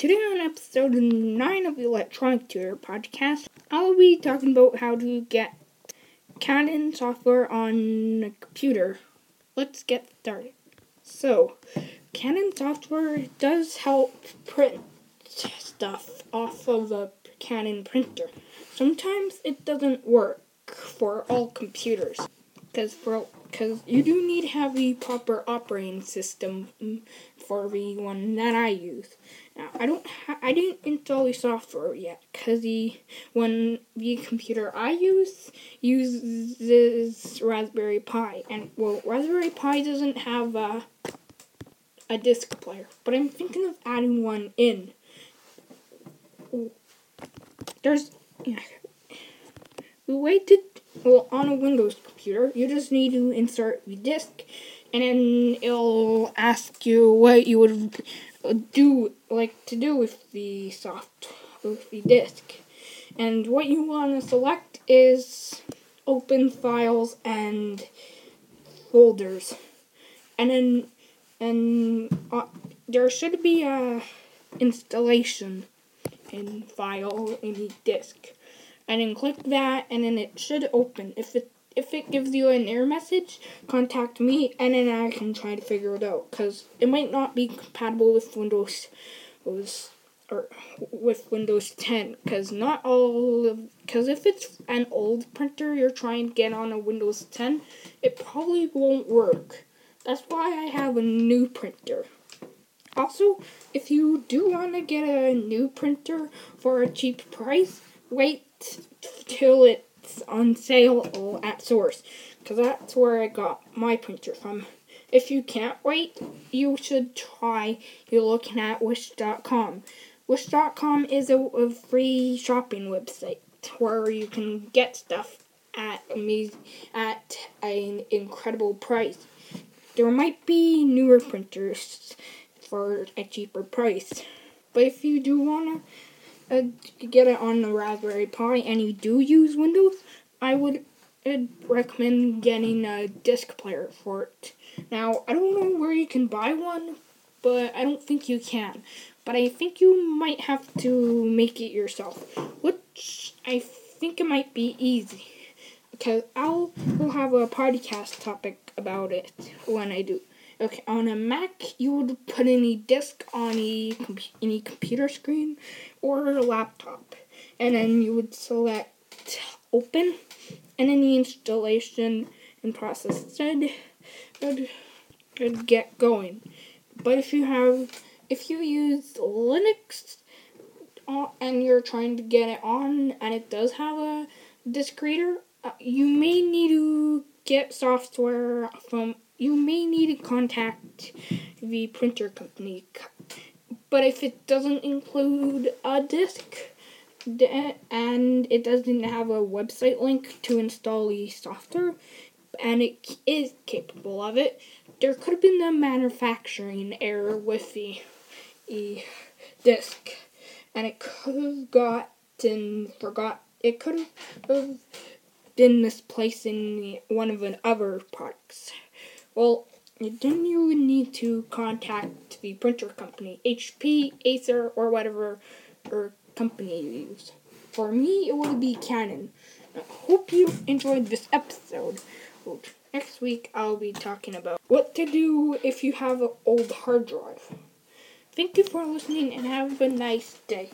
Today on episode 9 of the Electronic Tutor podcast, I'll be talking about how to get Canon software on a computer. Let's get started. So, Canon software does help print stuff off of the Canon printer. Sometimes it doesn't work for all computers because for because you do need to have the proper operating system mm, for the one that I use. Now, I don't ha- I didn't install the software yet because the one the computer I use uses Raspberry Pi and well Raspberry Pi doesn't have a a disc player, but I'm thinking of adding one in. There's yeah, the way to well, on a Windows computer, you just need to insert the disk, and then it'll ask you what you would do, like to do with the soft, with the disk. And what you want to select is open files and folders. And then, and uh, there should be a installation in file in the disk and then click that and then it should open. If it if it gives you an error message, contact me and then I can try to figure it out cuz it might not be compatible with Windows or with Windows 10 cuz not all of cuz if it's an old printer you're trying to get on a Windows 10, it probably won't work. That's why I have a new printer. Also, if you do want to get a new printer for a cheap price, wait till it's on sale or at source because that's where I got my printer from. If you can't wait, you should try you're looking at wish.com. Wish.com is a, a free shopping website where you can get stuff at amazing at an incredible price. There might be newer printers for a cheaper price. But if you do want to uh, get it on the Raspberry Pi and you do use Windows, I would recommend getting a disc player for it. Now, I don't know where you can buy one, but I don't think you can. But I think you might have to make it yourself, which I think it might be easy. Because I'll will have a podcast topic about it when I do. Okay, on a Mac, you would put any disk on any, any computer screen or a laptop, and then you would select open, and then the installation and process would, would get going. But if you have, if you use Linux uh, and you're trying to get it on, and it does have a disk reader, uh, you may need to get software from you may need to contact the printer company. But if it doesn't include a disk and it doesn't have a website link to install the software, and it is capable of it, there could have been a manufacturing error with the, the disk, and it could have gotten forgot. It could have been misplaced in one of the other products. Well, then you would need to contact the printer company, HP, Acer, or whatever or company you use. For me, it would be Canon. I hope you enjoyed this episode. Next week, I'll be talking about what to do if you have an old hard drive. Thank you for listening and have a nice day.